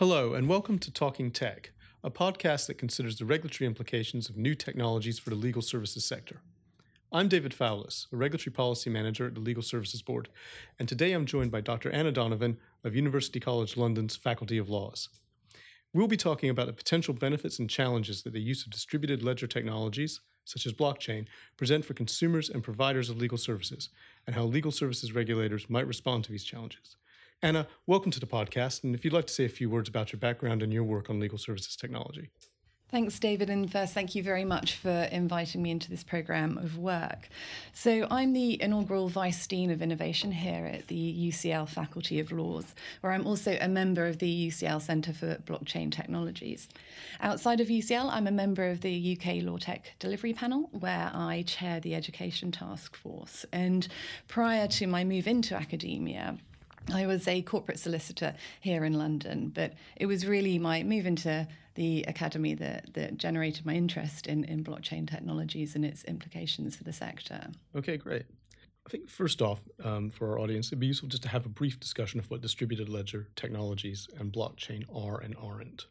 Hello, and welcome to Talking Tech, a podcast that considers the regulatory implications of new technologies for the legal services sector. I'm David Fowlis, a regulatory policy manager at the Legal Services Board, and today I'm joined by Dr. Anna Donovan of University College London's Faculty of Laws. We'll be talking about the potential benefits and challenges that the use of distributed ledger technologies, such as blockchain, present for consumers and providers of legal services, and how legal services regulators might respond to these challenges. Anna, welcome to the podcast. And if you'd like to say a few words about your background and your work on legal services technology. Thanks, David. And first, thank you very much for inviting me into this program of work. So, I'm the inaugural Vice Dean of Innovation here at the UCL Faculty of Laws, where I'm also a member of the UCL Centre for Blockchain Technologies. Outside of UCL, I'm a member of the UK Law Tech Delivery Panel, where I chair the Education Task Force. And prior to my move into academia, I was a corporate solicitor here in London, but it was really my move into the academy that, that generated my interest in, in blockchain technologies and its implications for the sector. Okay, great. I think first off, um, for our audience, it'd be useful just to have a brief discussion of what distributed ledger technologies and blockchain are and aren't.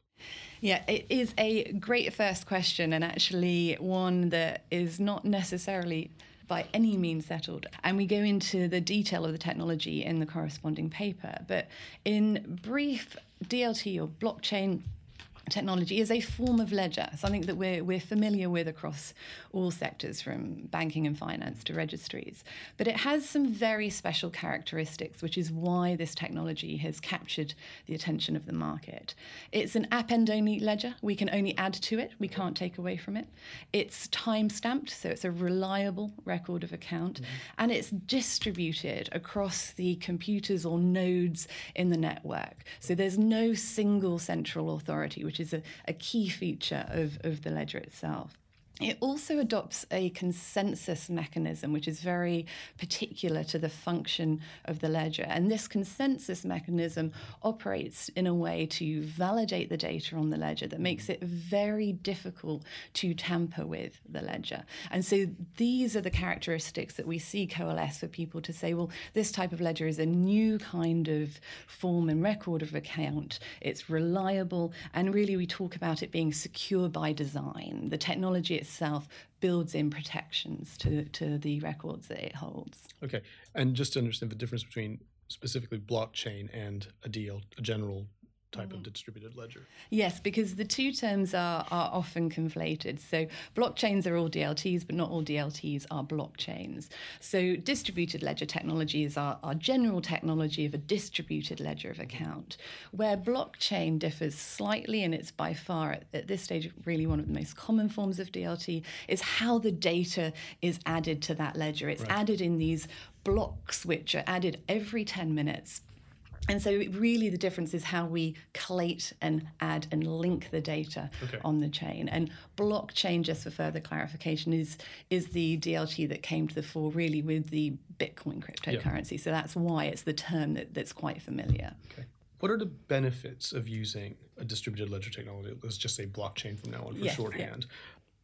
Yeah, it is a great first question, and actually one that is not necessarily by any means settled. And we go into the detail of the technology in the corresponding paper. But in brief, DLT or blockchain technology is a form of ledger, something that we're, we're familiar with across all sectors, from banking and finance to registries. But it has some very special characteristics, which is why this technology has captured the attention of the market. It's an append only ledger. We can only add to it, we can't take away from it. It's time stamped, so it's a reliable record of account, mm-hmm. and it's distributed across the computers or nodes in the network. So there's no single central authority, which is a, a key feature of, of the ledger itself. It also adopts a consensus mechanism, which is very particular to the function of the ledger. And this consensus mechanism operates in a way to validate the data on the ledger that makes it very difficult to tamper with the ledger. And so these are the characteristics that we see coalesce for people to say, well, this type of ledger is a new kind of form and record of account. It's reliable. And really, we talk about it being secure by design. The technology itself itself builds in protections to, to the records that it holds. Okay. And just to understand the difference between specifically blockchain and a DL, a general type mm. of distributed ledger. Yes, because the two terms are, are often conflated. So blockchains are all DLTs, but not all DLTs are blockchains. So distributed ledger technology is our, our general technology of a distributed ledger of account. Where blockchain differs slightly, and it's by far at, at this stage really one of the most common forms of DLT, is how the data is added to that ledger. It's right. added in these blocks which are added every 10 minutes and so, really, the difference is how we collate and add and link the data okay. on the chain. And blockchain, just for further clarification, is is the DLT that came to the fore really with the Bitcoin cryptocurrency. Yeah. So that's why it's the term that, that's quite familiar. Okay. What are the benefits of using a distributed ledger technology? Let's just say blockchain from now on for yes, shorthand. Yeah.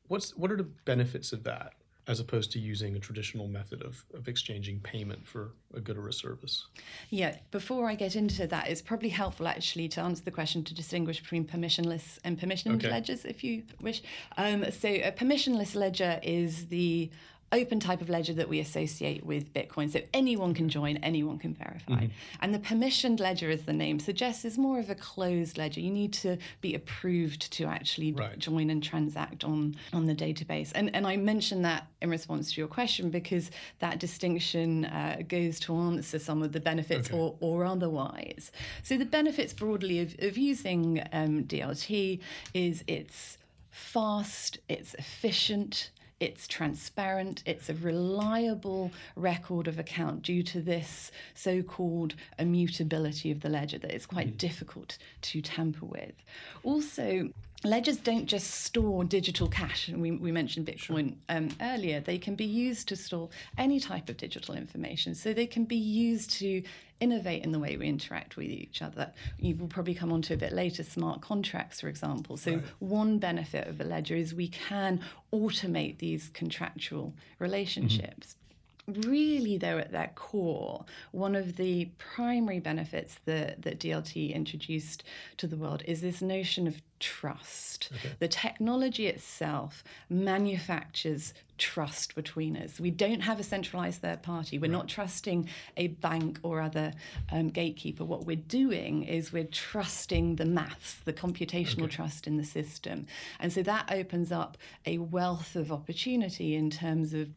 What's what are the benefits of that? As opposed to using a traditional method of, of exchanging payment for a good or a service. Yeah, before I get into that, it's probably helpful actually to answer the question to distinguish between permissionless and permissioned okay. ledgers, if you wish. Um, so, a permissionless ledger is the open type of ledger that we associate with Bitcoin. So anyone can join, anyone can verify. Mm-hmm. And the permissioned ledger, as the name suggests, is more of a closed ledger. You need to be approved to actually right. join and transact on, on the database. And, and I mention that in response to your question because that distinction uh, goes to answer some of the benefits okay. or, or otherwise. So the benefits broadly of, of using um, DLT is it's fast, it's efficient, it's transparent, it's a reliable record of account due to this so called immutability of the ledger that it's quite mm. difficult to tamper with. Also, ledgers don't just store digital cash and we, we mentioned bitcoin um, earlier. They can be used to store any type of digital information. So they can be used to innovate in the way we interact with each other. You will probably come on to a bit later smart contracts for example. So right. one benefit of a ledger is we can automate these contractual relationships. Mm-hmm. Really, though, at their core, one of the primary benefits that, that DLT introduced to the world is this notion of trust. Okay. The technology itself manufactures trust between us. We don't have a centralized third party. We're right. not trusting a bank or other um, gatekeeper. What we're doing is we're trusting the maths, the computational okay. trust in the system. And so that opens up a wealth of opportunity in terms of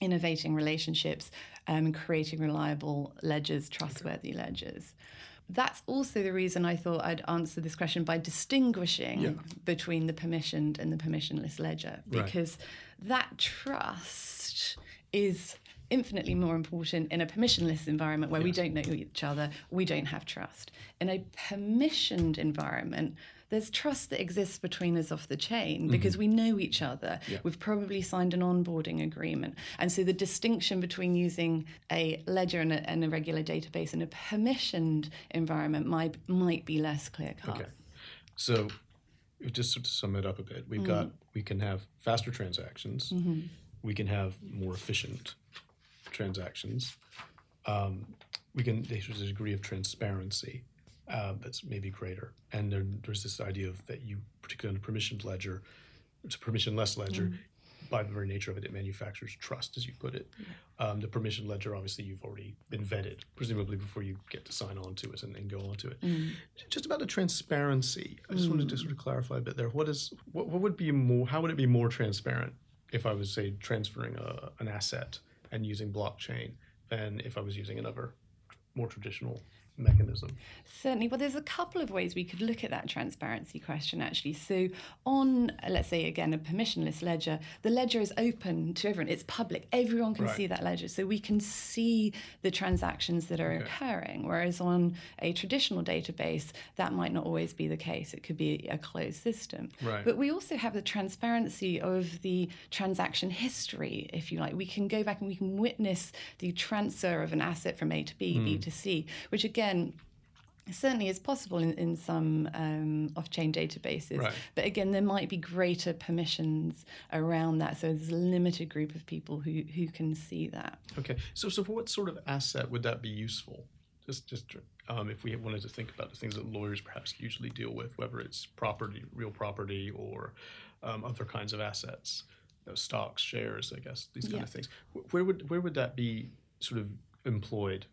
innovating relationships and um, creating reliable ledgers, trustworthy okay. ledgers. That's also the reason I thought I'd answer this question by distinguishing yeah. between the permissioned and the permissionless ledger, because right. that trust is infinitely more important in a permissionless environment where we don't know each other, we don't have trust. In a permissioned environment, there's trust that exists between us off the chain mm-hmm. because mm-hmm. we know each other. Yeah. We've probably signed an onboarding agreement. And so the distinction between using a ledger and a, and a regular database in a permissioned environment might, might be less clear cut. Okay. So just to sum it up a bit, we've mm. got, we can have faster transactions, mm-hmm. we can have more efficient transactions. Um, we can, there's a degree of transparency uh, that's maybe greater. And there, there's this idea of that you, particularly on a permissioned ledger, it's a permissionless ledger. Mm. By the very nature of it, it manufactures trust, as you put it. Yeah. Um, the permission ledger, obviously, you've already been vetted, presumably before you get to sign on to it and, and go on to it. Mm. Just about the transparency, I just mm. wanted to sort of clarify a bit there. What is what, what would be more? How would it be more transparent if I was say transferring a, an asset and using blockchain than if I was using another more traditional mechanism? Certainly. Well, there's a couple of ways we could look at that transparency question, actually. So, on, let's say, again, a permissionless ledger, the ledger is open to everyone, it's public, everyone can right. see that ledger. So, we can see the transactions that are okay. occurring. Whereas on a traditional database, that might not always be the case. It could be a closed system. Right. But we also have the transparency of the transaction history, if you like. We can go back and we can witness the transfer of an asset from A to B, mm. B hmm. to C, which again, again, certainly it's possible in, in some um, off-chain databases right. but again there might be greater permissions around that. So there's a limited group of people who, who can see that. Okay. So so for what sort of asset would that be useful? Just just um, if we wanted to think about the things that lawyers perhaps usually deal with whether it's property real property or um, other kinds of assets you know, stocks shares i guess these kind yeah. of things where would where would that be sort of employed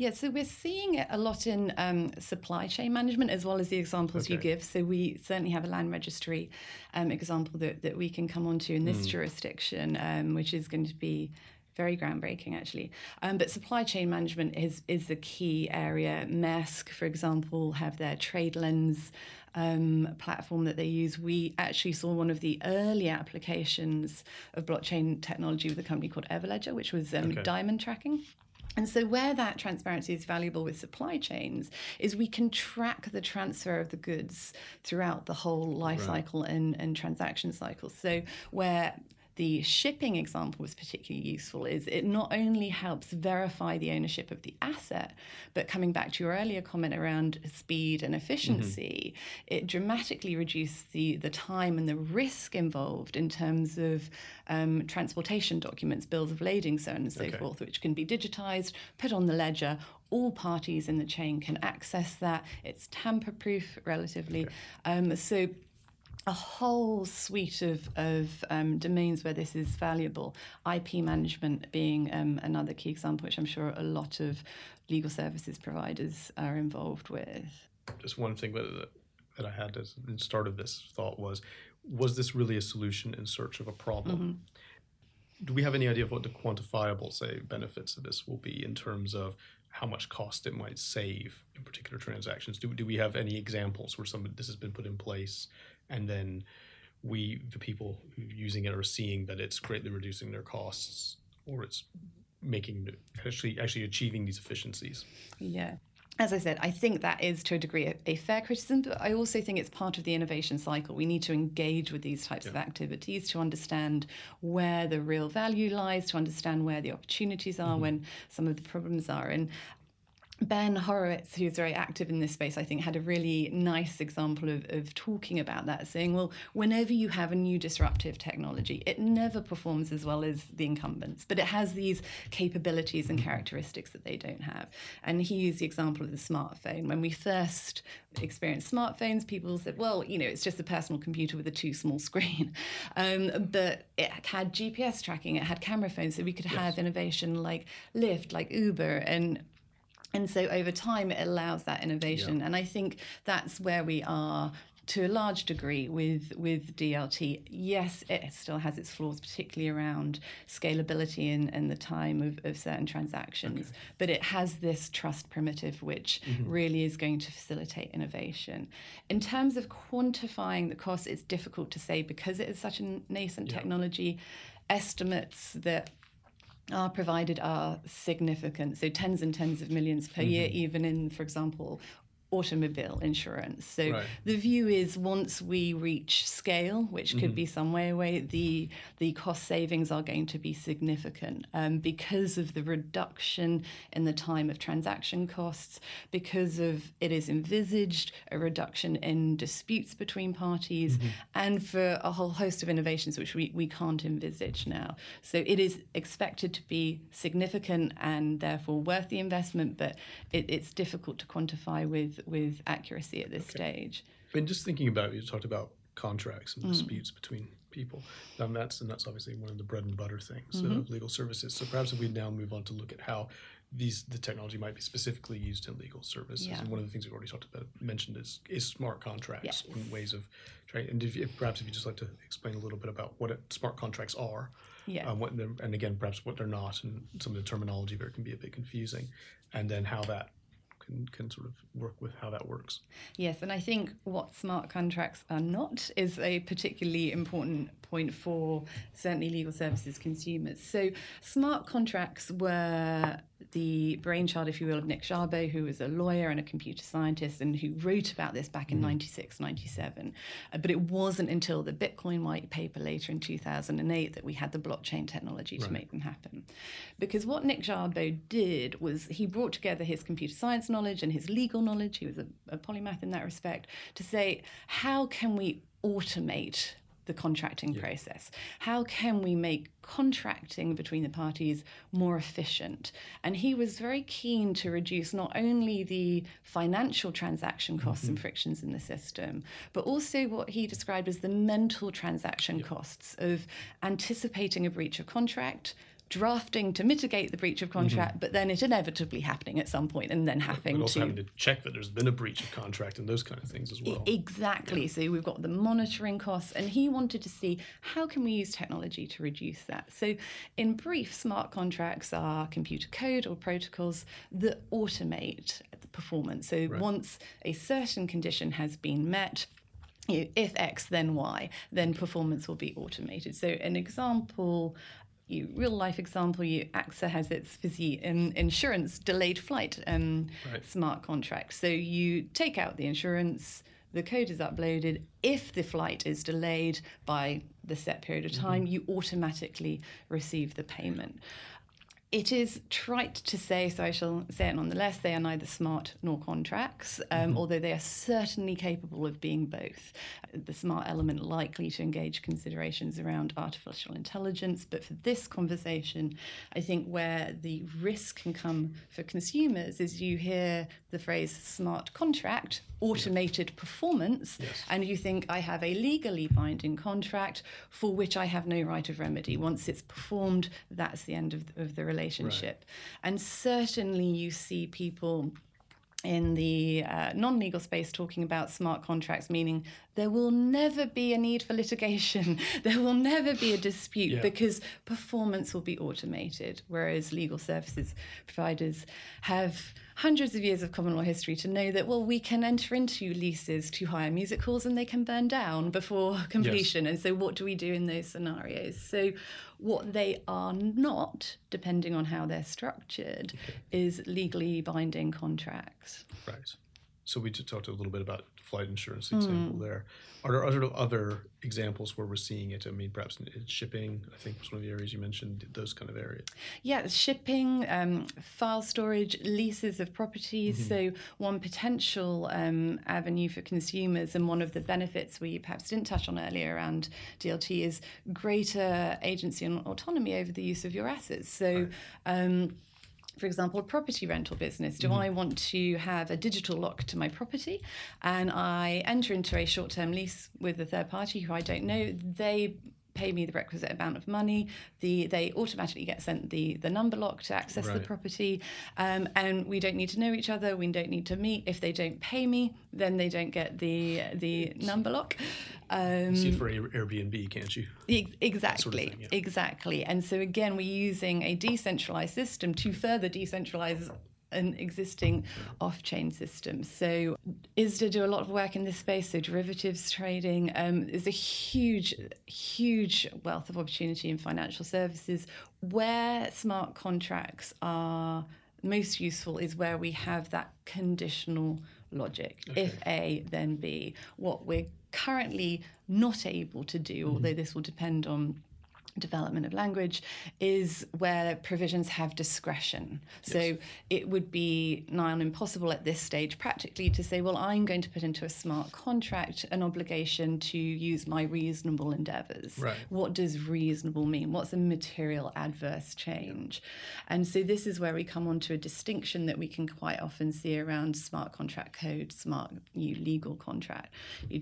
yeah, so we're seeing it a lot in um, supply chain management as well as the examples okay. you give. So we certainly have a land registry um, example that, that we can come on to in this mm. jurisdiction, um, which is going to be very groundbreaking actually. Um, but supply chain management is is the key area. Maersk, for example, have their TradeLens um, platform that they use. We actually saw one of the early applications of blockchain technology with a company called Everledger, which was um, okay. diamond tracking. And so, where that transparency is valuable with supply chains is we can track the transfer of the goods throughout the whole life right. cycle and, and transaction cycle. So, where the shipping example was particularly useful is it not only helps verify the ownership of the asset, but coming back to your earlier comment around speed and efficiency, mm-hmm. it dramatically reduced the, the time and the risk involved in terms of um, transportation documents, bills of lading, so on and so okay. forth, which can be digitized, put on the ledger, all parties in the chain can access that. It's tamper proof relatively. Okay. Um, so a whole suite of, of um, domains where this is valuable, IP management being um, another key example, which I'm sure a lot of legal services providers are involved with. Just one thing that, that I had at the start of this thought was was this really a solution in search of a problem? Mm-hmm. Do we have any idea of what the quantifiable, say, benefits of this will be in terms of how much cost it might save in particular transactions? Do, do we have any examples where some this has been put in place and then we the people using it are seeing that it's greatly reducing their costs or it's making actually actually achieving these efficiencies yeah as I said, I think that is to a degree a, a, fair criticism, but I also think it's part of the innovation cycle. We need to engage with these types yeah. of activities to understand where the real value lies, to understand where the opportunities are, mm-hmm. when some of the problems are. And Ben Horowitz, who's very active in this space, I think had a really nice example of, of talking about that, saying, well, whenever you have a new disruptive technology, it never performs as well as the incumbents, but it has these capabilities and characteristics that they don't have. And he used the example of the smartphone. When we first experienced smartphones, people said, well, you know, it's just a personal computer with a too small screen. Um, but it had GPS tracking, it had camera phones, so we could have innovation like Lyft, like Uber, and and so over time it allows that innovation yeah. and i think that's where we are to a large degree with with DLT, yes, it still has its flaws, particularly around scalability and, and the time of, of certain transactions. Okay. But it has this trust primitive, which mm-hmm. really is going to facilitate innovation. In terms of quantifying the cost, it's difficult to say because it is such a nascent yeah. technology. Estimates that are provided are significant. So tens and tens of millions per mm-hmm. year, even in, for example, automobile insurance. So right. the view is once we reach scale, which could mm-hmm. be somewhere away, the the cost savings are going to be significant um, because of the reduction in the time of transaction costs, because of it is envisaged a reduction in disputes between parties, mm-hmm. and for a whole host of innovations which we, we can't envisage now. So it is expected to be significant and therefore worth the investment, but it, it's difficult to quantify with with accuracy at this okay. stage. I mean, just thinking about you talked about contracts and mm. disputes between people. And that's and that's obviously one of the bread and butter things mm-hmm. of legal services. So perhaps if we now move on to look at how these the technology might be specifically used in legal services. Yeah. And one of the things we've already talked about mentioned is is smart contracts yes. and ways of trying. And if you, perhaps if you just like to explain a little bit about what it, smart contracts are, yeah. Um, what and again perhaps what they're not, and some of the terminology there can be a bit confusing, and then how that can, can sort of work with how that works. Yes, and I think what smart contracts are not is a particularly important point for certainly legal services consumers. So, smart contracts were the brainchild, if you will, of Nick Szabo, who was a lawyer and a computer scientist and who wrote about this back in mm. 96, 97. Uh, but it wasn't until the Bitcoin white paper later in 2008 that we had the blockchain technology to make them happen. Because what Nick Szabo did was he brought together his computer science knowledge and his legal knowledge, he was a, a polymath in that respect, to say, how can we automate the contracting yeah. process? How can we make contracting between the parties more efficient? And he was very keen to reduce not only the financial transaction costs mm-hmm. and frictions in the system, but also what he described as the mental transaction yeah. costs of anticipating a breach of contract drafting to mitigate the breach of contract, mm-hmm. but then it inevitably happening at some point and then having but also to having to check that there's been a breach of contract and those kind of things as well. Exactly. Yeah. So we've got the monitoring costs, and he wanted to see how can we use technology to reduce that. So in brief, smart contracts are computer code or protocols that automate the performance. So right. once a certain condition has been met, you know, if X, then Y, then performance will be automated. So, an example you, real life example, you, AXA has its fizzy in, insurance delayed flight um, right. smart contract. So you take out the insurance, the code is uploaded. If the flight is delayed by the set period of time, mm-hmm. you automatically receive the payment. It is trite to say, so I shall say it nonetheless, they are neither smart nor contracts, um, mm-hmm. although they are certainly capable of being both. The smart element likely to engage considerations around artificial intelligence, but for this conversation, I think where the risk can come for consumers is you hear the phrase smart contract, automated performance, yes. and you think I have a legally binding contract for which I have no right of remedy. Once it's performed, that's the end of, of the relationship. Right. And certainly you see people in the uh, non legal space talking about smart contracts, meaning there will never be a need for litigation, there will never be a dispute yeah. because performance will be automated, whereas legal services providers have hundreds of years of common law history to know that, well, we can enter into leases to hire music halls and they can burn down before completion. Yes. And so, what do we do in those scenarios? So, what they are not, depending on how they're structured, okay. is legally binding contracts. Right. so we just talked a little bit about flight insurance example there. Are there other other examples where we're seeing it? I mean, perhaps in, in shipping. I think was one of the areas you mentioned. Those kind of areas. Yeah, shipping, um, file storage, leases of properties. So one potential um, avenue for consumers, and one of the benefits we perhaps didn't touch on earlier around DLT is greater agency and autonomy over the use of your assets. So. Um, for example, a property rental business. Do mm-hmm. I want to have a digital lock to my property and I enter into a short term lease with a third party who I don't know? They pay me the requisite amount of money. The they automatically get sent the the number lock to access the property, um, and we don't need to know each other. We don't need to meet. If they don't pay me, then they don't get the the number lock. Um, See for Airbnb, can't you? Ex- Exactly, thing, yeah. exactly. And so again, we're using a decentralized system to further decentralize an existing off-chain system. So ISDA do a lot of work in this space. So derivatives trading um, is a huge, huge wealth of opportunity in financial services. Where smart contracts are most useful is where we have that conditional logic. If A, then B. What we're currently not able to do, although this will depend on development of language is where provisions have discretion. So it would be nigh on impossible at this stage practically to say, well, I'm going to put into a smart contract an obligation to use my reasonable endeavors. Right. What does reasonable mean? What's a material adverse change? And so this is where we come on to a distinction that we can quite often see around smart contract code, smart new legal contract.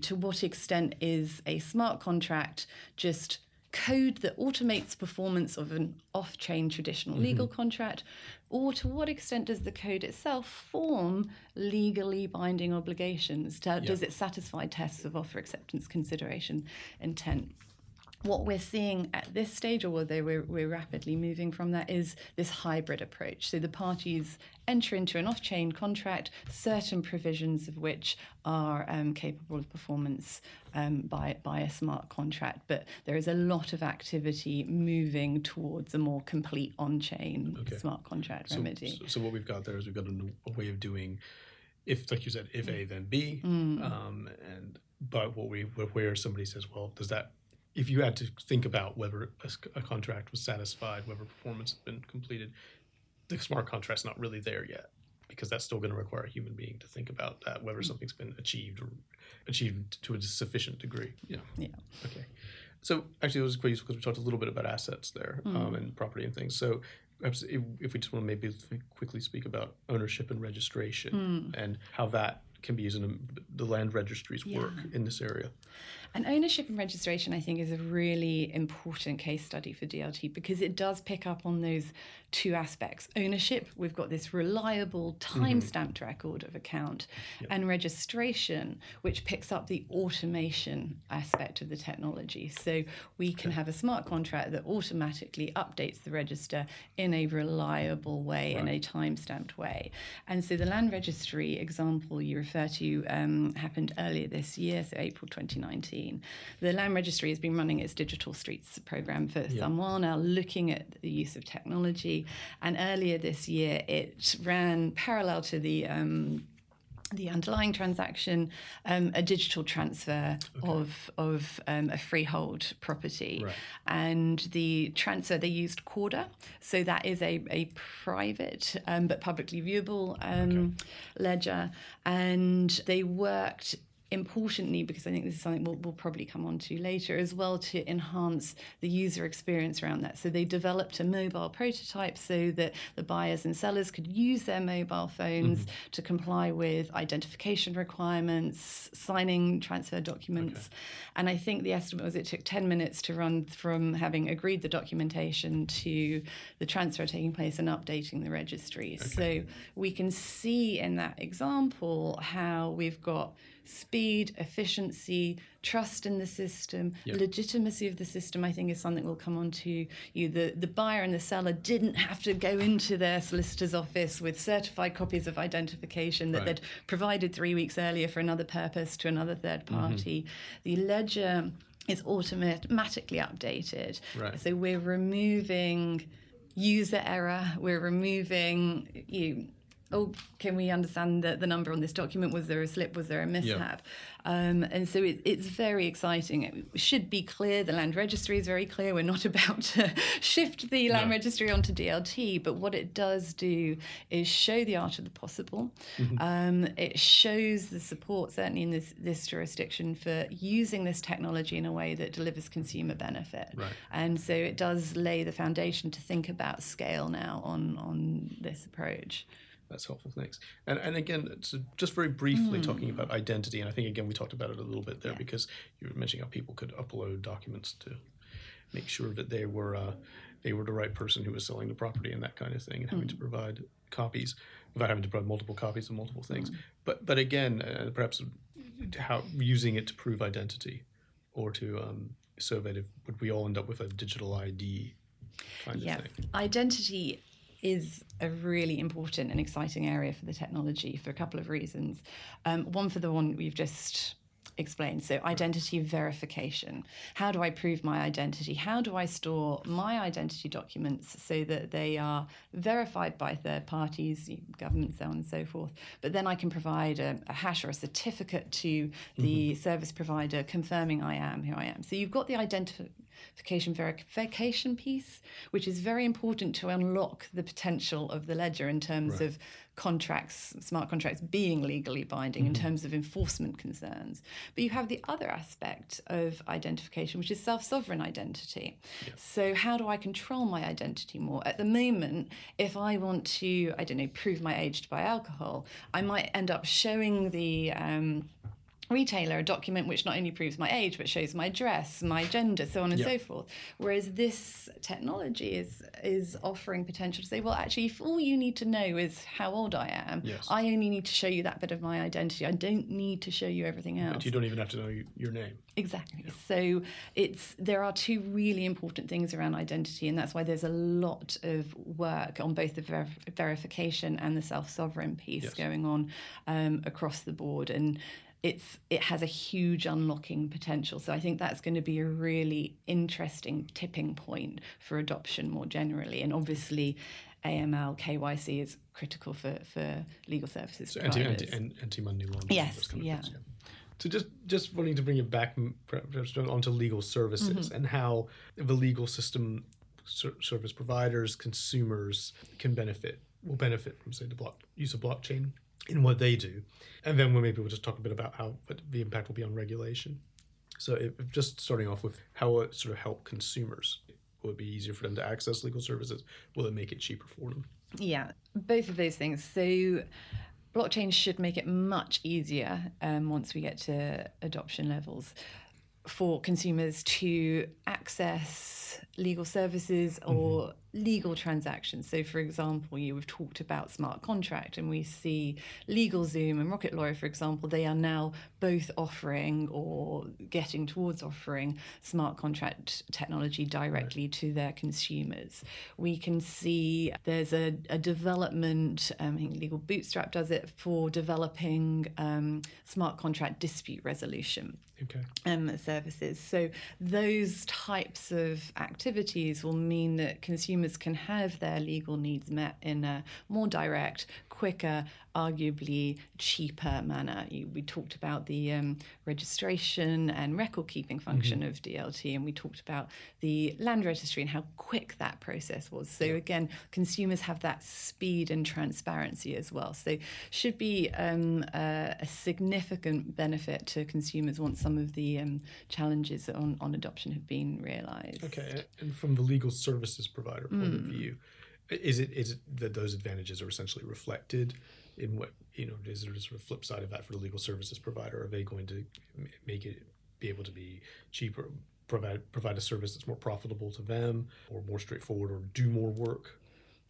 To what extent is a smart contract just code that automates performance of an off-chain traditional mm-hmm. legal contract or to what extent does the code itself form legally binding obligations? Does it satisfy tests of offer acceptance consideration intent what we're seeing at this stage, or although we're, we're rapidly moving from that, is this hybrid approach. So the parties enter into an off chain contract, certain provisions of which are um, capable of performance um, by, by a smart contract. But there is a lot of activity moving towards a more complete on chain smart contract So, remedy. so, so what we've got there is we've got a, a way of doing, if like you said, if A then B, Mm. um, and but what we where somebody says, well, does that if you had to think about whether a contract was satisfied, whether performance had been completed, the smart contract's not really there yet because that's still going to require a human being to think about that Mm. whether something's been achieved or achieved to a sufficient degree. Yeah. Yeah. Okay. So actually, it was quite useful because we talked a little bit about assets there um, and property and things. So perhaps if, if we just want to maybe quickly speak about ownership and registration and how that can be used in the land registries work in this area. And ownership and registration, I think, is a really important case study for DLT because it does pick up on those two aspects. Ownership, we've got this reliable, time stamped record of account, and registration, which picks up the automation aspect of the technology. So we can have a smart contract that automatically updates the register in a reliable way, in a time stamped way. And so the land registry example you refer to um, happened earlier this year, so April 2019. The land registry has been running its digital streets program for some while now, looking at the use of technology. And earlier this year, it ran parallel to the um, the underlying transaction, um, a digital transfer of of um, a freehold property, Right. and the transfer they used Corda, so that is a a private um, but publicly viewable um, ledger, and they worked importantly because I think this is something we'll, we'll probably come on to later as well to enhance the user experience around that. So they developed a mobile prototype so that the buyers and sellers could use their mobile phones mm-hmm. to comply with identification requirements, signing transfer documents. And I think the estimate was it took 10 minutes to run from having agreed the documentation to the transfer taking place and updating the registry. So we can see in that example how we've got speed, efficiency, trust in the system, legitimacy of the system, I think is something we'll come on to. You the, the buyer and the seller didn't have to go into their solicitor's office with certified copies of identification that Right. they'd provided three weeks earlier for another purpose to another third mm-hmm. party. The ledger is automatically updated. Right. So we're removing user error, we're removing you oh, can we understand the, the number on this document? Was there a slip? Was there a mishap? Um, and so it, it's very exciting. It should be clear. The land registry is very clear. We're not about to shift the land no. registry onto DLT, but what it does do is show the art of the possible. Mm-hmm. Um, it shows the support, certainly in this, this jurisdiction, for using this technology in a way that delivers consumer benefit. Right. And so it does lay the foundation to think about scale now on, on this approach. That's helpful. Thanks. And and again, so just very briefly mm. talking about identity, and I think again we talked about it a little bit there because you were mentioning how people could upload documents to make sure that they were uh, they were the right person who was selling the property and that kind of thing, and having mm. to provide copies without having to provide multiple copies of multiple things. Mm. But but again, uh, perhaps how using it to prove identity or to um, so that if would we all end up with a digital ID kind yeah. of thing? Identity is a really important and exciting area for the technology for a couple of reasons. Um, one for the one we've just explained. So, identity verification. How do I prove my identity? How do I store my identity documents so that they are verified by third parties, government, so on and so forth? But then I can provide a, a hash or a certificate to the mm-hmm. service provider confirming I am who I am. So, you've got the identity verification verification piece, which is very important to unlock the potential of the ledger in terms right. of contracts, smart contracts being legally binding mm-hmm. in terms of enforcement concerns. But you have the other aspect of identification, which is self sovereign identity. Yeah. So, how do I control my identity more? At the moment, if I want to, I don't know, prove my age to buy alcohol, I might end up showing the um, retailer a document which not only proves my age but shows my dress my gender so on and so forth. Whereas this technology is is offering potential to say well actually if all you need to know is how old i am yes. i only need to show you that bit of my identity. I don't need to show you everything else. but you don't even have to know your name. Exactly. Yeah. so it's there are two really important things around identity and that's why there's a lot of work on both the ver- verification and the self-sovereign piece yes. going on um, across the board. And it's it has a huge unlocking potential. So I think that's going to be a really interesting tipping point for adoption more generally. And obviously, AML KYC is critical for, for legal services. So anti anti anti money laundering. Yes, kind of yeah. Things, yeah. So just just wanting to bring it back onto legal services mm-hmm. and how the legal system service providers, consumers can benefit will benefit from say the block use of blockchain in what they do. And then we'll maybe we'll just talk a bit about how what the impact will be on regulation. So if, just starting off with how it sort of help consumers. Will it be easier for them to access legal services? Will it make it cheaper for them? Yeah, both of those things. So blockchain should make it much easier um, once we get to adoption levels for consumers to access legal services or mm-hmm legal transactions. So, for example, you have talked about smart contract, and we see LegalZoom and Rocket Lawyer, for example, they are now both offering or getting towards offering smart contract technology directly to their consumers. We can see there's a, a development, um, I think Legal Bootstrap does it for developing um, smart contract dispute resolution. Okay. Um, services. So those types of activities will mean that consumers consumers can have their legal needs met in a more direct, quicker, arguably cheaper manner. You, we talked about the um, registration and record keeping function mm-hmm. of DLT, and we talked about the land registry and how quick that process was. So, yeah. again, consumers have that speed and transparency as well. So, should be um, a, a, significant benefit to consumers once some of the um, challenges on, on adoption have been realized. Okay, and from the legal services provider point mm. of view, is it is it that those advantages are essentially reflected in what you know? Is there a sort of flip side of that for the legal services provider? Are they going to make it be able to be cheaper, provide provide a service that's more profitable to them, or more straightforward, or do more work?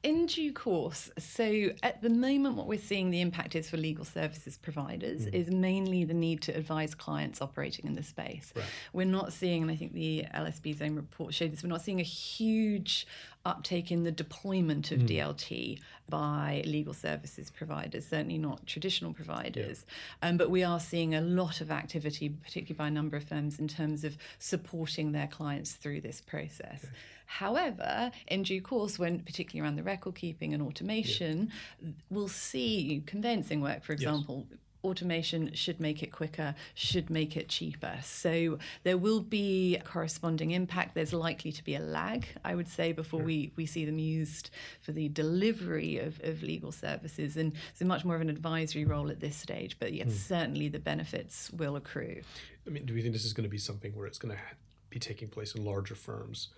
in due course. So, at the moment, what we're seeing the impact is for legal services providers mm. is mainly the need to advise clients operating in the space. Right. We're not seeing, and I think the LSB's own report showed this, we're not seeing a huge uptake in the deployment of mm. DLT by legal services providers, certainly not traditional providers. Yeah. Um, but we are seeing a lot of activity, particularly by a number of firms, in terms of supporting their clients through this process. Okay. However, in due course, when particularly around the record keeping and automation, yeah. we'll see conveyancing work, for example. Yes automation should make it quicker, should make it cheaper. So there will be a corresponding impact. There's likely to be a lag, I would say, before sure. we, we see them used for the delivery of, of legal services. And so much more of an advisory role at this stage, but yet mm. certainly the benefits will accrue. I mean, do we think this is going to be something where it's going to be taking place in larger firms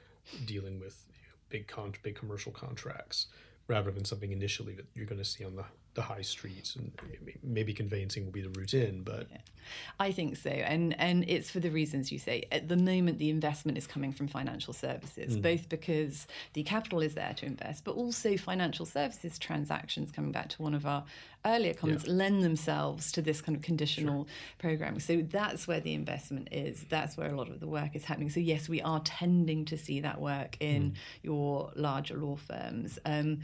dealing with you know, big con- big commercial contracts rather than something initially that you're going to see on the the high streets and maybe conveyancing will be the route in but yeah. i think so and and it's for the reasons you say at the moment the investment is coming from financial services mm. both because the capital is there to invest but also financial services transactions coming back to one of our earlier comments yeah. lend themselves to this kind of conditional sure. programming so that's where the investment is that's where a lot of the work is happening so yes we are tending to see that work in mm. your larger law firms um,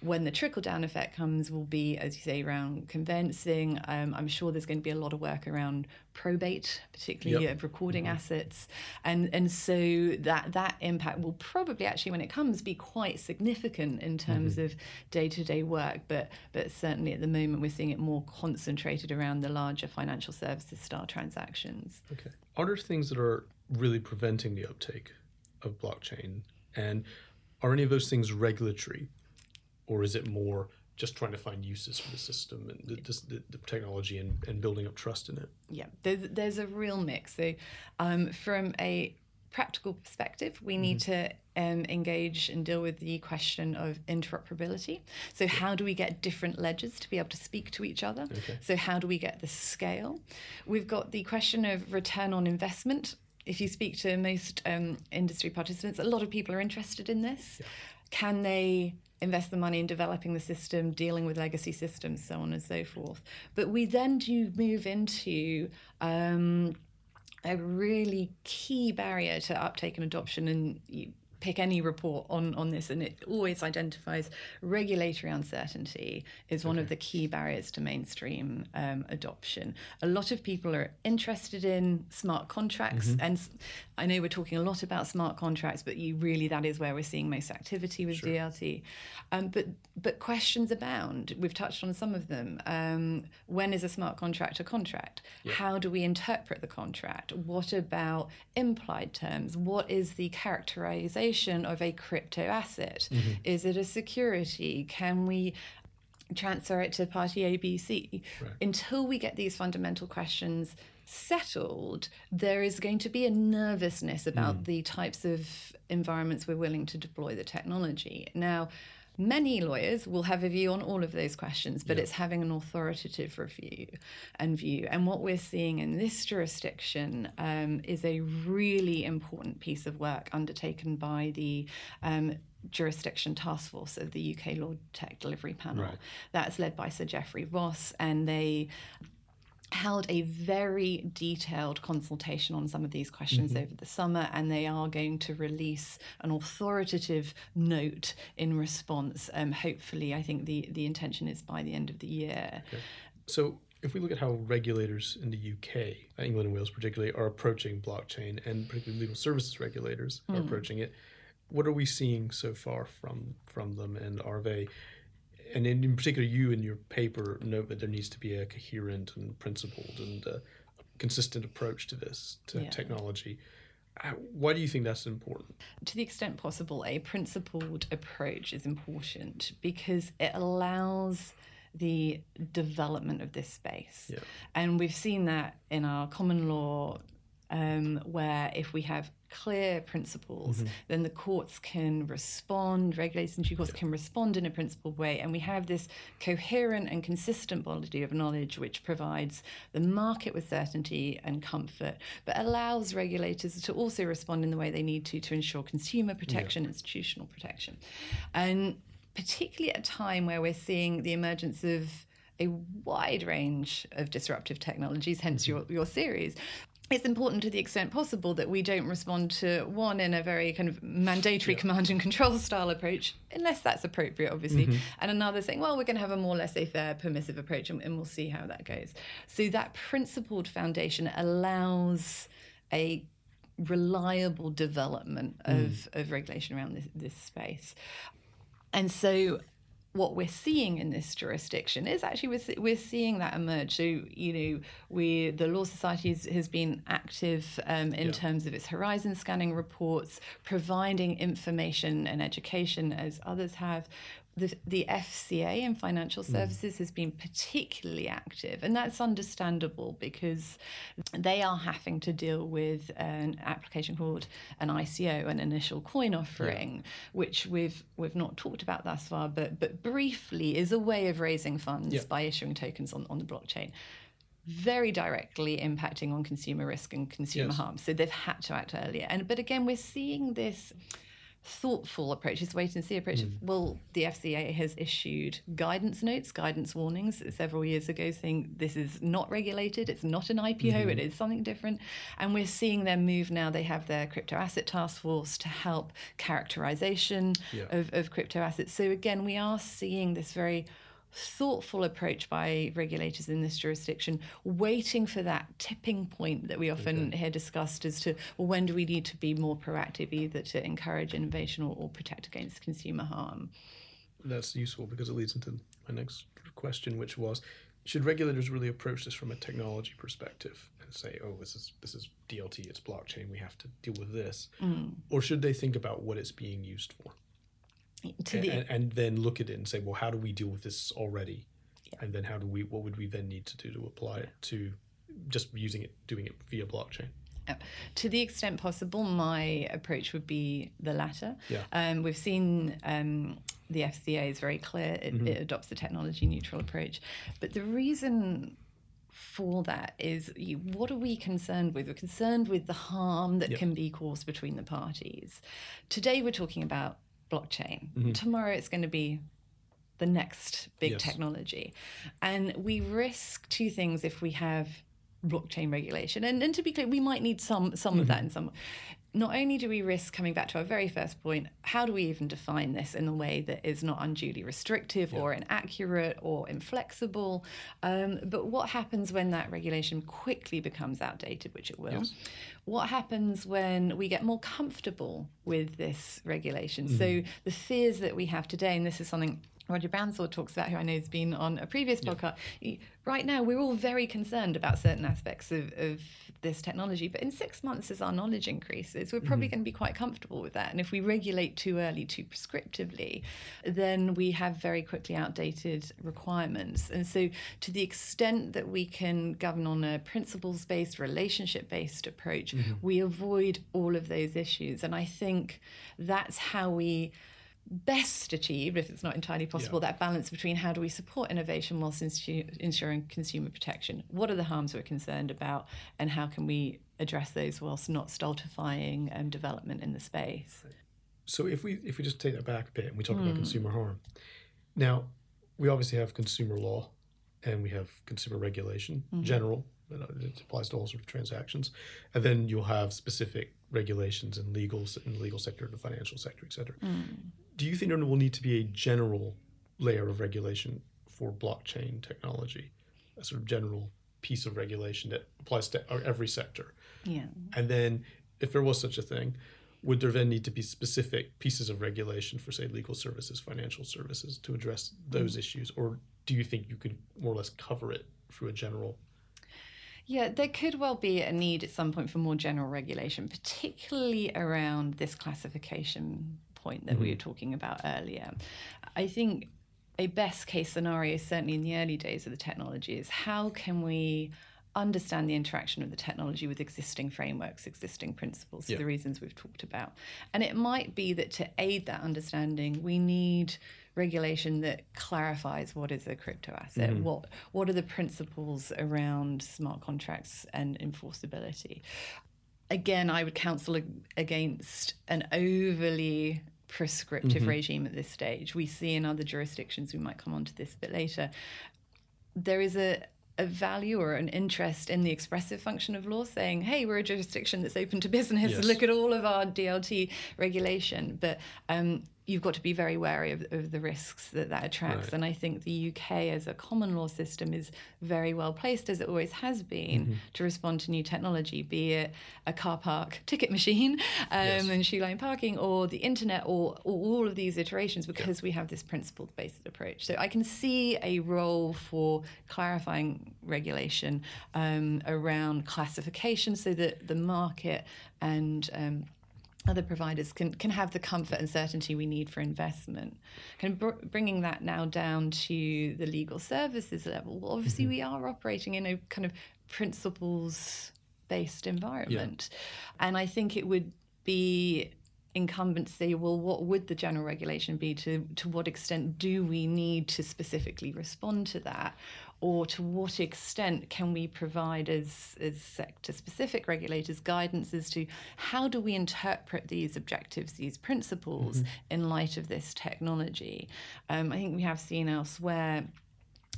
when the trickle down effect comes will be, as you say, around conveyancing. Um, I'm sure there's going to be a lot of work around probate, particularly yep. of recording mm-hmm. assets, and and so that that impact will probably actually, when it comes, be quite significant in terms mm-hmm. of day to day work. But but certainly at the moment we're seeing it more concentrated around the larger financial services style transactions. Okay, are there things that are really preventing the uptake of blockchain, and are any of those things regulatory? Or is it more just trying to find uses for the system and the, the, the, technology and, and building up trust in it? Yeah, there's, there's a real mix. So, um, from a practical perspective, we need mm-hmm. to um, engage and deal with the question of interoperability. So, yeah. how do we get different ledgers to be able to speak to each other? Okay. So, how do we get the scale? We've got the question of return on investment. If you speak to most um, industry participants, a lot of people are interested in this. Yeah. Can they invest the money in developing the system, dealing with legacy systems, so on and so forth. But we then do move into um, a really key barrier to uptake and adoption, and you, pick any report on, on this, and it always identifies regulatory uncertainty is one okay. of the key barriers to mainstream um, adoption. A lot of people are interested in smart contracts, mm-hmm. and I know we're talking a lot about smart contracts, but you really that is where we're seeing most activity with sure. DLT. Um, but but questions abound. We've touched on some of them. Um, when is a smart contract a contract? Yeah. How do we interpret the contract? What about implied terms? What is the characterization? Of a crypto asset? Mm-hmm. Is it a security? Can we transfer it to party ABC? Right. Until we get these fundamental questions settled, there is going to be a nervousness about mm. the types of environments we're willing to deploy the technology. Now, Many lawyers will have a view on all of those questions, but yeah. it's having an authoritative review and view. And what we're seeing in this jurisdiction um, is a really important piece of work undertaken by the um, jurisdiction task force of the UK Law Tech Delivery Panel. Right. That's led by Sir Geoffrey Vos, and they held a very detailed consultation on some of these questions mm-hmm. over the summer, and they are going to release an authoritative note in response. Um, hopefully, I think the, the intention is by the end of the year. Okay. So, if we look at how regulators in the UK, England and Wales particularly, are approaching blockchain, and particularly legal services regulators mm. are approaching it, what are we seeing so far from from them, and are they and in, particular, you in your paper note that there needs to be a coherent and principled and uh, consistent approach to this to yeah. technology. Why do you think that's important? To the extent possible, a principled approach is important because it allows the development of this space. Yeah. And we've seen that in our common law um, where if we have clear principles, mm-hmm. then the courts can respond, regulators and courts yeah. can respond in a principled way. And we have this coherent and consistent body of knowledge which provides the market with certainty and comfort, but allows regulators to also respond in the way they need to to ensure consumer protection, yeah. institutional protection. And particularly at a time where we're seeing the emergence of a wide range of disruptive technologies, hence mm-hmm. your, your series it's important to the extent possible that we don't respond to one in a very kind of mandatory yeah. command and control style approach, unless that's appropriate, obviously, mm-hmm. and another saying, well, we're going to have a more laissez faire, permissive approach, and, and we'll see how that goes. So that principled foundation allows a reliable development of, mm. of regulation around this, this space. And so what we're seeing in this jurisdiction is actually we're, we're seeing that emerge. So you know, we the Law Society has been active um, in yeah. terms of its horizon scanning reports, providing information and education as others have the, the FCA in financial hmm. services mm. has been particularly active, and that's understandable because they are having to deal with an application called an ICO, an initial coin offering, yeah. which we've we've not talked about thus far, but but briefly is a way of raising funds yeah. by issuing tokens on, on the blockchain very directly impacting on consumer risk and consumer yes. harm. So they've had to act earlier. And but again, we're seeing this thoughtful approach, this wait and see approach. Mm. Well, the FCA has issued guidance notes, guidance warnings several years ago saying this is not regulated, it's not an IPO, mm-hmm. it is something different. And we're seeing them move now. They have their crypto asset task force to help characterization yeah. of, of crypto assets. So again, we are seeing this very thoughtful approach by regulators in this jurisdiction, waiting for that tipping point that we often okay. hear discussed as to, well, when do we need to be more proactive, either to encourage innovation or, or protect against consumer harm? That's useful because it leads into my next question, which was should regulators really approach this from a technology perspective and say, "Oh, this is this is DLT, it's blockchain, we have to deal with this," mm. or should they think about what it's being used for? To the, and, and, then look at it and say, well, how do we deal with this already? Yeah. And then how do we, what would we then need to do to apply it to just using it, doing it via blockchain? To the extent possible, my approach would be the latter. Yeah. Um, we've seen um, the FCA is very clear; it, mm-hmm. it adopts a technology neutral approach. But the reason for that is what are we concerned with? We're concerned with the harm that yep. can be caused between the parties. Today, we're talking about blockchain. Mm-hmm. Tomorrow it's going to be the next big yes. technology. And we risk two things if we have blockchain regulation. And, and to be clear, we might need some some mm-hmm. of that mm-hmm. in some not only do we risk coming back to our very first point, how do we even define this in a way that is not unduly restrictive yeah. or inaccurate or inflexible? Um, but what happens when that regulation quickly becomes outdated, which it will? Yes. What happens when we get more comfortable with this regulation? Mm-hmm. So the fears that we have today, and this is something Roger Brownsword talks about, who I know has been on a previous yeah. podcast. Right now, we're all very concerned about certain aspects of, of this technology, but in six months, as our knowledge increases, we're probably mm going to be quite comfortable with that. And if we regulate too early, too prescriptively, then we have very quickly outdated requirements. And so, to the extent that we can govern on a principles based, relationship based approach, mm-hmm. we avoid all of those issues. And I think that's how we best achieve, if it's not entirely possible, yeah. that balance between how do we support innovation whilst ensuring consumer protection? What are the harms we're concerned about, and how can we address those whilst not stultifying um, development in the space? So if we if we just take that back a bit and we talk mm. about hmm. consumer harm, now we obviously have consumer law, and we have consumer regulation, mm-hmm. general. It applies to all sorts of transactions, and then you'll have specific regulations in legal in the legal sector, the financial sector, et cetera. Mm do you think there will need to be a general layer of regulation for blockchain technology, a sort of general piece of regulation that applies to every sector? Yeah. And then, if there was such a thing, would there then need to be specific pieces of regulation for, say, legal services, financial services to address those mm. issues? Or do you think you could more or less cover it through a general yeah, there could well be a need at some point for more general regulation, particularly around this classification point that mm-hmm. we were talking about earlier. I think a best case scenario, certainly in the early days of the technology, is how can we understand the interaction of the technology with existing frameworks, existing principles, for yeah. the reasons we've talked about. And it might be that to aid that understanding, we need regulation that clarifies what is a crypto asset, mm-hmm. what what are the principles around smart contracts and enforceability. Again, I would counsel against an overly prescriptive mm-hmm. regime at this stage. We see in other jurisdictions, we might come on to this a bit later, there is a a value or an interest in the expressive function of law, saying, hey, we're a jurisdiction that's open to business. Yes. Look at all of our DLT regulation. But um, you've got to be very wary of, of the risks that that attracts. Right. And I think the UK as a common law system is very well placed, as it always has been, Mm-hmm. to respond to new technology, be it a car park ticket machine um, Yes. and Shoe Lane Parking, or the internet, or, or all of these iterations, because we have this principled based approach. So I can see a role for clarifying regulation um, around classification so that the market and um, other providers can, can have the comfort and certainty we need for investment. Kind of br- bringing that now down to the legal services level. Well, obviously, mm-hmm. we are operating in a kind of principles based environment. And I think it would be incumbent to say, well, what would the general regulation be? To, to what extent do we need to specifically respond to that? Or to what extent can we provide as, as sector specific regulators guidance as to how do we interpret these objectives, these principles in light of this technology? Um, I think we have seen elsewhere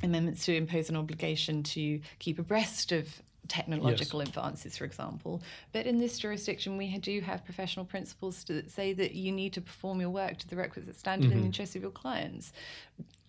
amendments to impose an obligation to keep abreast of technological advances, for example. But in this jurisdiction, we do have professional principles that say that you need to perform your work to the requisite standard in the interest of your clients.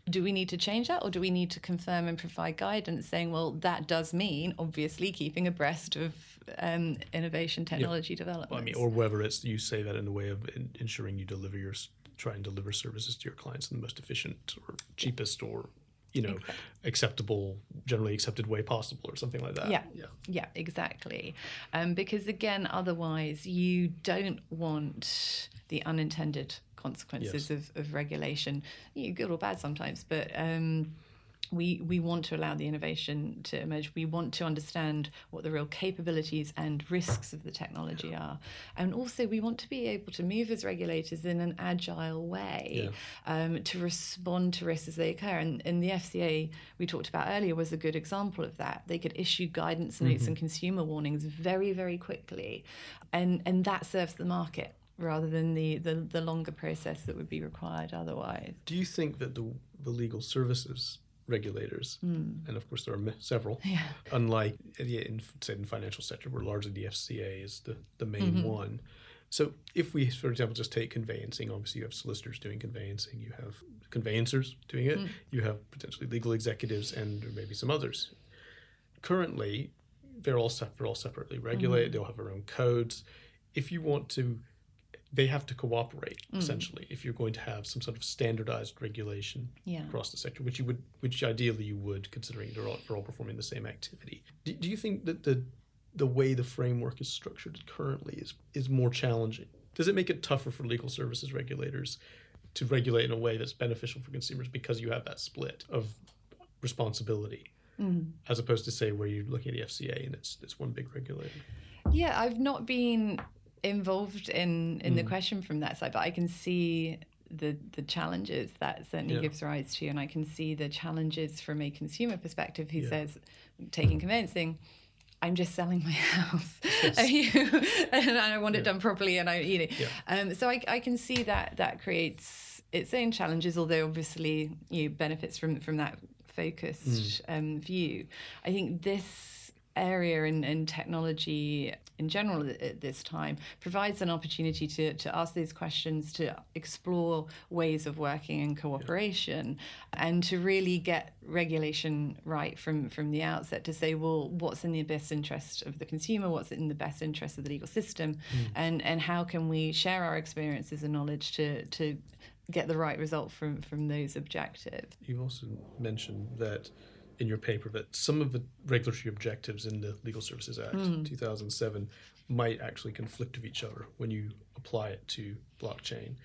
Do we need to change that, or do we need to confirm and provide guidance saying, well, that does mean obviously keeping abreast of um, innovation technology development? Well, I mean, or whether it's you say that in the way of in, ensuring you deliver your try and deliver services to your clients in the most efficient or cheapest or you know acceptable, generally accepted way possible, or something like that. Yeah. yeah, Yeah, exactly. Um, because again, otherwise, you don't want the unintended consequences Yes. of, of regulation, good or bad sometimes, but. Um, we, we want to allow the innovation to emerge. We want to understand what the real capabilities and risks of the technology are. And also, we want to be able to move as regulators in an agile way um, to respond to risks as they occur. And, and the FCA we talked about earlier was a good example of that. They could issue guidance notes and consumer warnings very, very quickly. And, and that serves the market rather than the, the, the longer process that would be required otherwise. Do you think that the the legal services regulators, and of course there are several. Yeah. unlike uh, in say in the financial sector where largely the FCA is the the main Mm-hmm. one. So if we, for example, just take conveyancing, obviously you have solicitors doing conveyancing, you have conveyancers doing Mm. it, you have potentially legal executives, and maybe some others. Currently, they're all sep- they're all separately regulated. Mm-hmm. They'll have their own codes. If you want to, they have to cooperate Mm. essentially. If you're going to have some sort of standardized regulation Yeah. across the sector, which you would, which ideally you would, considering they're all, they're all performing the same activity. Do, do you think that the the way the framework is structured currently is is more challenging? Does it make it tougher for legal services regulators to regulate in a way that's beneficial for consumers because you have that split of responsibility, as opposed to say where you're looking at the FCA and it's it's one big regulator? Yeah, I've not been involved in in the question from that side, but I can see the the challenges that certainly Yeah. gives rise to, and I can see the challenges from a consumer perspective who Yeah. says, taking conveyancing. I'm just selling my house, and I want it done properly, and I, you know, um, so I, I can see that that creates its own challenges, although obviously you know, benefits from from that focused um, view. I think this area and, in technology in general at, this time provides an opportunity to, to ask these questions, to explore ways of working in cooperation, and to really get regulation right from, from the outset to say, well, what's in the best interest of the consumer, what's in the best interest of the legal system, mm. and, and how can we share our experiences and knowledge to, to get the right result from, from those objectives. You've also mentioned that in your paper that some of the regulatory objectives in the Legal Services Act hmm. 2007 might actually conflict with each other when you apply it to blockchain.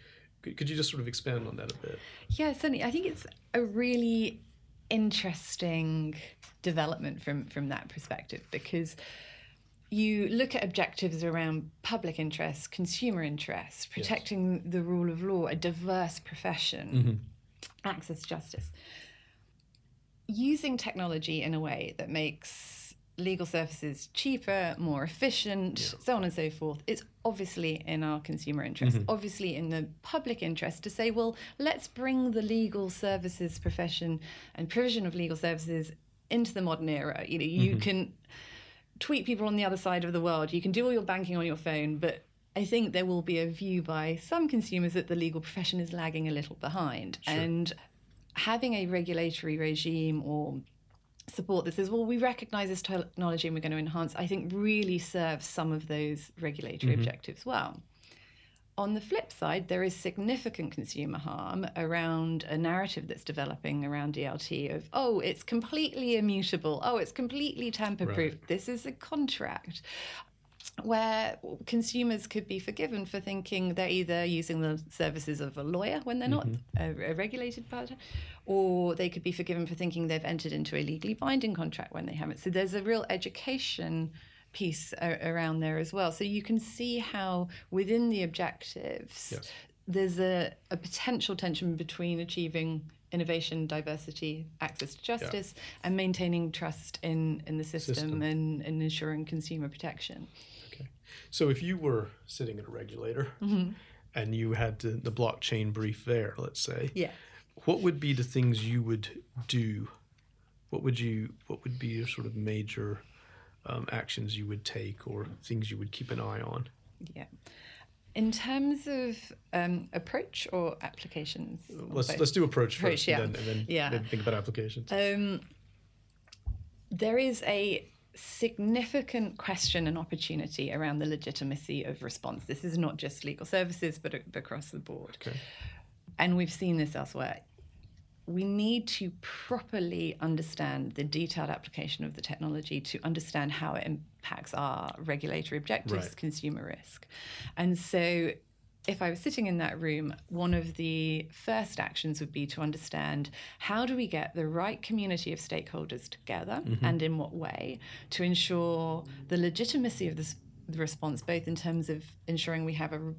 Could, could you just sort of expand on that a bit? Yeah, certainly. I think it's a really interesting development from from that perspective because you look at objectives around public interest, consumer interest, protecting the rule of law, a diverse profession, mm-hmm. access to justice. Using technology in a way that makes legal services cheaper, more efficient, so on and so forth, it's obviously in our consumer interest, obviously in the public interest to say, well, let's bring the legal services profession and provision of legal services into the modern era. You know, you mm-hmm. can tweet people on the other side of the world. You can do all your banking on your phone, but I think there will be a view by some consumers that the legal profession is lagging a little behind. Sure. And having a regulatory regime or support that says, well, we recognize this technology and we're going to enhance, I think really serves some of those regulatory mm-hmm. objectives well. On the flip side, there is significant consumer harm around a narrative that's developing around DLT of, oh, it's completely immutable. Oh, it's completely tamper proof. Right. This is a contract where consumers could be forgiven for thinking they're either using the services of a lawyer when they're mm-hmm. not a, a, regulated party, or they could be forgiven for thinking they've entered into a legally binding contract when they haven't. So there's a real education piece around there as well. So you can see how within the objectives, yes. there's a, a potential tension between achieving innovation, diversity, access to justice, yeah. and maintaining trust in, in the system, system. And, and ensuring consumer protection. So if you were sitting at a regulator mm-hmm. and you had to, the blockchain brief there, let's say, yeah. what would be the things you would do? What would you what would be your sort of major um, actions you would take or things you would keep an eye on? Yeah. In terms of um, approach or applications? Let's let's do approach, approach first, yeah. and then, and then, yeah. think about applications. Um, there is a significant question and opportunity around the legitimacy of response. This is not just legal services, but across the board. Okay. And we've seen this elsewhere we need to properly understand the detailed application of the technology to understand how it impacts our regulatory objectives, right. consumer risk. And so if I was sitting in that room, one of the first actions would be to understand how do we get the right community of stakeholders together mm-hmm. and in what way to ensure the legitimacy of this, the response, both in terms of ensuring we have a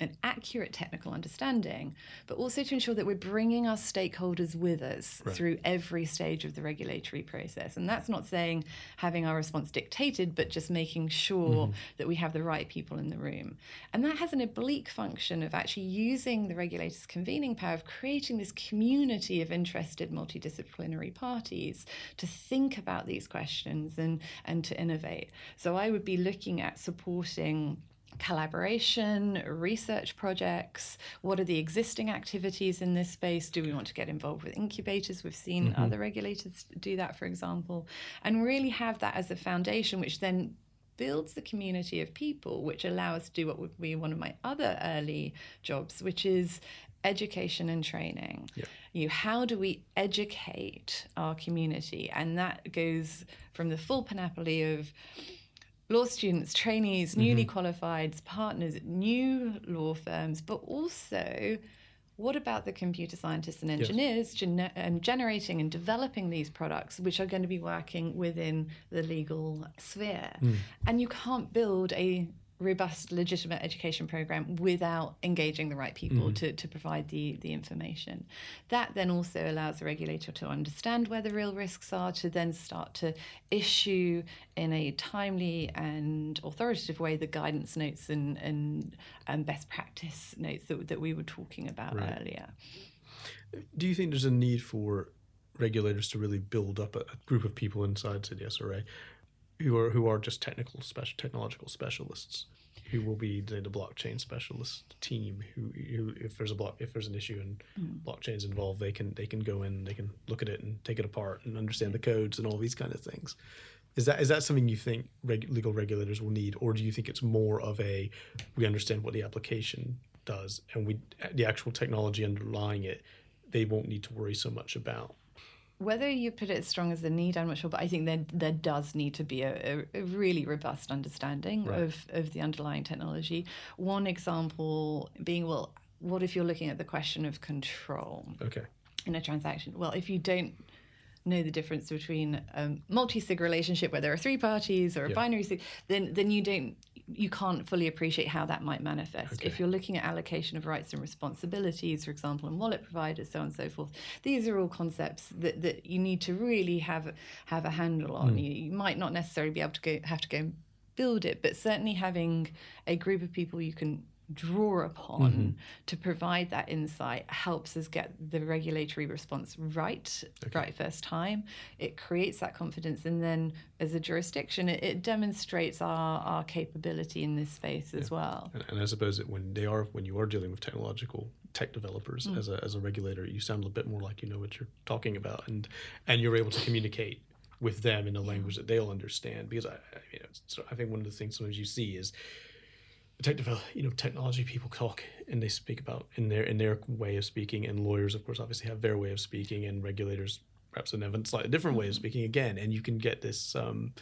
an accurate technical understanding, but also to ensure that we're bringing our stakeholders with us right. through every stage of the regulatory process. And that's not saying having our response dictated, but just making sure mm-hmm. that we have the right people in the room. And that has an oblique function of actually using the regulator's convening power of creating this community of interested multidisciplinary parties to think about these questions and, and to innovate. So I would be looking at supporting collaboration, research projects? What are the existing activities in this space? Do we want to get involved with incubators? We've seen mm-hmm. other regulators do that, for example, and really have that as a foundation, which then builds the community of people, which allow us to do what would be one of my other early jobs, which is education and training. Yeah. You how do we educate our community? And that goes from the full panoply of law students, trainees, newly mm-hmm. qualified, partners, new law firms, but also what about the computer scientists and engineers yes. gene- um, generating and developing these products, which are going to be working within the legal sphere? Mm. And you can't build a robust, legitimate education program without engaging the right people mm. to, to provide the, the information. That then also allows the regulator to understand where the real risks are, to then start to issue in a timely and authoritative way the guidance notes and, and, and best practice notes that, that we were talking about right. earlier. Do you think there's a need for regulators to really build up a, a group of people inside the SRA who are who are just technical special technological specialists who will be the, the blockchain specialist team who, who if there's a block if there's an issue and mm. blockchains involved they can they can go in they can look at it and take it apart and understand the codes and all these kind of things is that is that something you think reg, legal regulators will need or do you think it's more of a we understand what the application does and we the actual technology underlying it they won't need to worry so much about whether you put it as strong as the need, I'm not sure, but I think there there does need to be a, a, really robust understanding right. of, of the underlying technology. One example being, well, what if you're looking at the question of control okay. in a transaction? Well, if you don't know the difference between a multi-sig relationship where there are three parties or a yeah. binary sig, then then you don't you can't fully appreciate how that might manifest. Okay. If you're looking at allocation of rights and responsibilities, for example, and wallet providers, so on and so forth, these are all concepts that, that you need to really have have a handle on. Mm. You, you, might not necessarily be able to go have to go and build it, but certainly having a group of people you can draw upon mm-hmm. to provide that insight helps us get the regulatory response right okay. right first time it creates that confidence and then as a jurisdiction it, it demonstrates our, our capability in this space yeah. as well and, and, i suppose that when they are when you are dealing with technological tech developers mm. as, a, as a regulator you sound a bit more like you know what you're talking about and and you're able to communicate with them in a language that they'll understand because I, I, mean, I think one of the things sometimes you see is tech develop, you know, technology people talk and they speak about in their in their way of speaking, and lawyers, of course, obviously have their way of speaking, and regulators perhaps have a slightly different way of mm-hmm. speaking again, and you can get this um,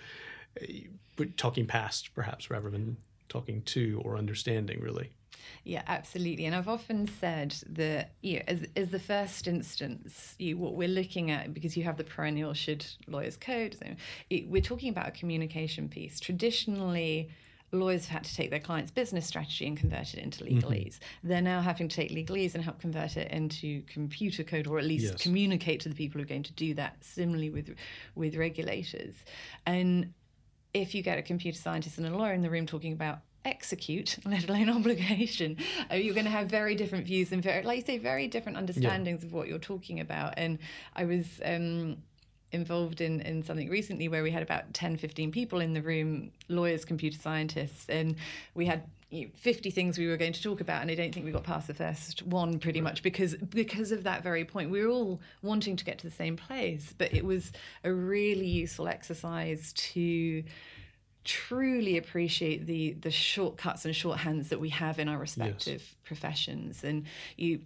talking past perhaps rather than talking to or understanding really. Yeah, absolutely. And I've often said that, you know, as, as the first instance, you, what we're looking at, because you have the perennial should lawyers code, so it, we're talking about a communication piece. Traditionally, lawyers have had to take their client's business strategy and convert it into mm-hmm. legalese. Mm-hmm. They're now having to take legalese and help convert it into computer code, or at least yes. communicate to the people who are going to do that. Similarly with with regulators, and if you get a computer scientist and a lawyer in the room talking about execute, let alone obligation, uh, you're going to have very different views and very, like you say, very different understandings yeah. of what you're talking about. And I was. Um, involved in, in something recently where we had about 10, 15 people in the room, lawyers, computer scientists, and we had 50 things we were going to talk about and I don't think we got past the first one pretty much because because of that very point. We were all wanting to get to the same place but it was a really useful exercise to truly appreciate the the shortcuts and shorthands that we have in our respective yes. professions. And you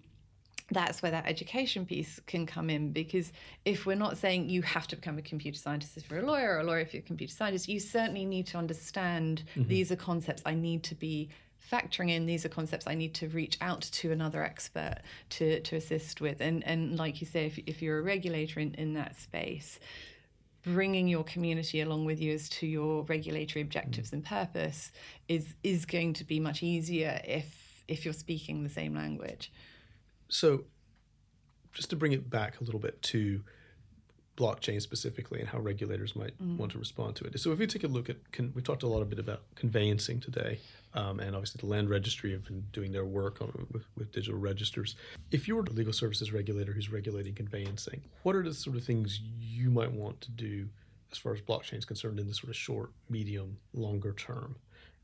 that's where that education piece can come in because if we're not saying you have to become a computer scientist if you're a lawyer or a lawyer if you're a computer scientist, you certainly need to understand mm-hmm. these are concepts I need to be factoring in these are concepts I need to reach out to another expert to, to assist with. And, and like you say, if, if you're a regulator in, in that space, bringing your community along with you as to your regulatory objectives mm-hmm. and purpose is, is going to be much easier if, if you're speaking the same language. So, just to bring it back a little bit to blockchain specifically and how regulators might mm. want to respond to it. So, if you take a look at, con- we talked a lot a bit about conveyancing today, um, and obviously the land registry have been doing their work on, with, with digital registers. If you were a legal services regulator who's regulating conveyancing, what are the sort of things you might want to do as far as blockchain is concerned in the sort of short, medium, longer term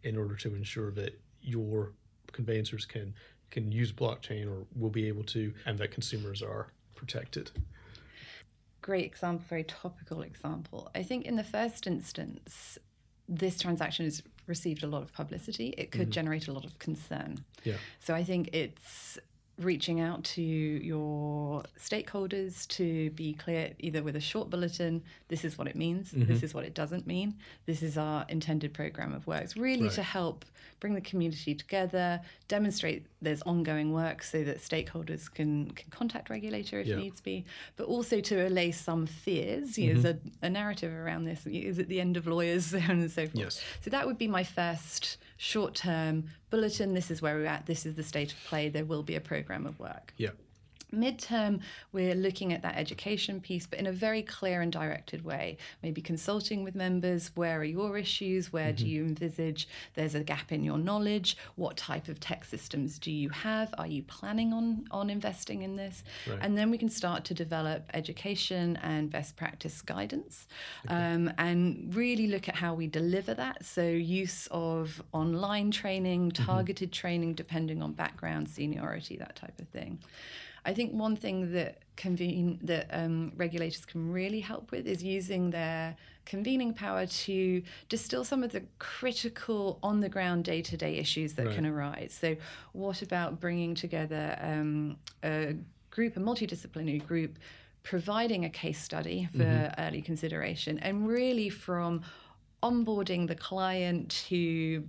in order to ensure that your conveyancers can can use blockchain or will be able to, and that consumers are protected. Great example, very topical example. I think in the first instance, this transaction has received a lot of publicity. It could mm. generate a lot of concern. Yeah. So I think it's reaching out to your stakeholders to be clear either with a short bulletin this is what it means mm-hmm. this is what it doesn't mean this is our intended program of works really right. to help bring the community together demonstrate there's ongoing work so that stakeholders can, can contact regulator if yeah. needs be but also to allay some fears mm-hmm. there's a, a, narrative around this is it the end of lawyers and so forth yes. so that would be my first short term bulletin. This is where we're at. This is the state of play. There will be a program of work. Yeah. Midterm, we're looking at that education piece, but in a very clear and directed way. Maybe consulting with members where are your issues? Where mm-hmm. do you envisage there's a gap in your knowledge? What type of tech systems do you have? Are you planning on, on investing in this? Right. And then we can start to develop education and best practice guidance okay. um, and really look at how we deliver that. So, use of online training, mm-hmm. targeted mm-hmm. training, depending on background, seniority, that type of thing. I think one thing that convene that um, regulators can really help with is using their convening power to distill some of the critical on the ground day to day issues that right. can arise. So, what about bringing together um, a group, a multidisciplinary group, providing a case study for mm-hmm. early consideration, and really from onboarding the client to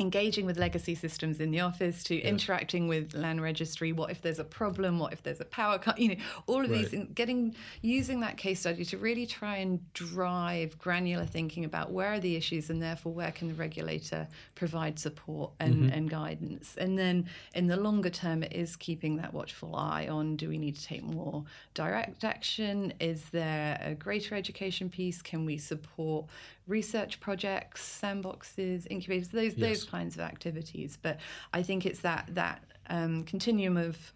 engaging with legacy systems in the office to yeah. interacting with land registry what if there's a problem what if there's a power cut you know all of right. these getting using that case study to really try and drive granular thinking about where are the issues and therefore where can the regulator provide support and, mm-hmm. and guidance and then in the longer term it is keeping that watchful eye on do we need to take more direct action is there a greater education piece can we support research projects, sandboxes, incubators, those Yes. those kinds of activities. But I think it's that that um, continuum of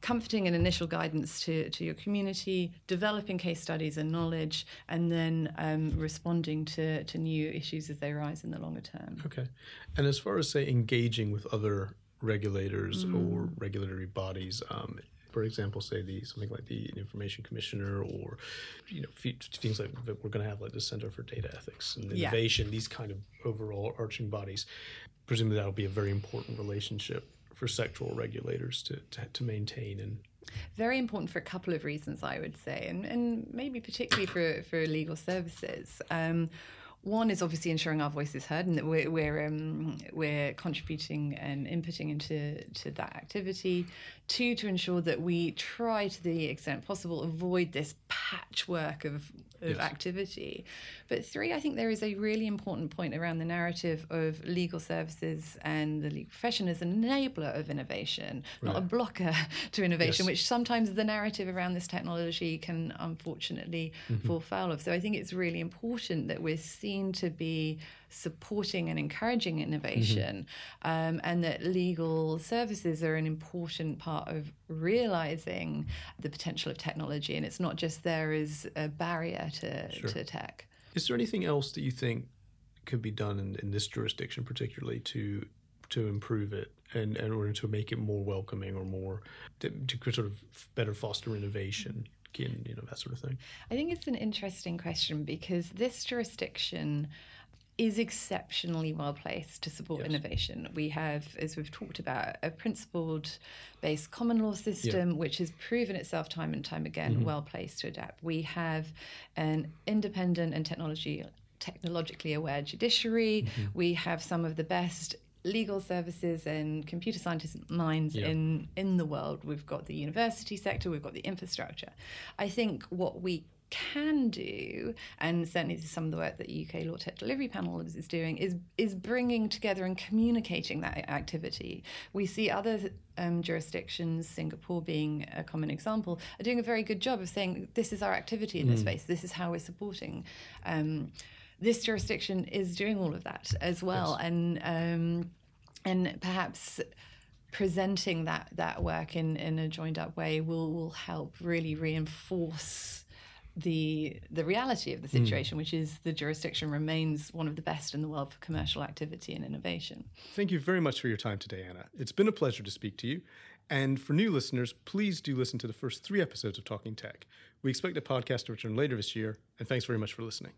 comforting and initial guidance to, to your community, developing case studies and knowledge, and then um, responding to, to new issues as they arise in the longer term. Okay. And as far as, say, engaging with other regulators or regulatory bodies, um, for example, say the something like the Information Commissioner, or you know things like that we're going to have like the Center for Data Ethics and Yeah. Innovation, these kind of overall arching bodies. Presumably, that'll be a very important relationship for sectoral regulators to, to, to maintain and Very important for a couple of reasons, I would say, and, and maybe particularly for, for legal services. Um, one is obviously ensuring our voice is heard and that we're, we're, um, we're contributing and inputting into to that activity. Two, to ensure that we try to the extent possible avoid this patchwork of, of Yes. activity. But three, I think there is a really important point around the narrative of legal services and the legal profession as an enabler of innovation, not a blocker to innovation, Yes. which sometimes the narrative around this technology can unfortunately fall foul of. So I think it's really important that we're seen to be supporting and encouraging innovation, um, and that legal services are an important part of realizing the potential of technology. And it's not just there as a barrier to, Sure. to tech. Is there anything else that you think could be done in, in this jurisdiction, particularly to to improve it and in order to make it more welcoming or more to, to sort of better foster innovation, can you know that sort of thing? I think it's an interesting question because this jurisdiction is exceptionally well placed to support Yes. innovation. We have, as we've talked about, a principled based common law system which has proven itself time and time again mm-hmm. well placed to adapt. We have an independent and technology technologically aware judiciary. Mm-hmm. We have some of the best legal services and computer scientist minds Yeah. in in the world. We've got the university sector, we've got the infrastructure. I think what we can do, and certainly this is some of the work that the UK Law Tech Delivery Panel is, is doing, is is bringing together and communicating that activity. We see other um, jurisdictions, Singapore being a common example, are doing a very good job of saying this is our activity in this space. This is how we're supporting. Um, this jurisdiction is doing all of that as well, and um, and perhaps presenting that that work in in a joined up way will will help really reinforce the the reality of the situation, which is the jurisdiction remains one of the best in the world for commercial activity and innovation. Thank you very much for your time today, Anna. It's been a pleasure to speak to you. And for new listeners, please do listen to the first three episodes of Talking Tech. We expect the podcast to return later this year, and thanks very much for listening.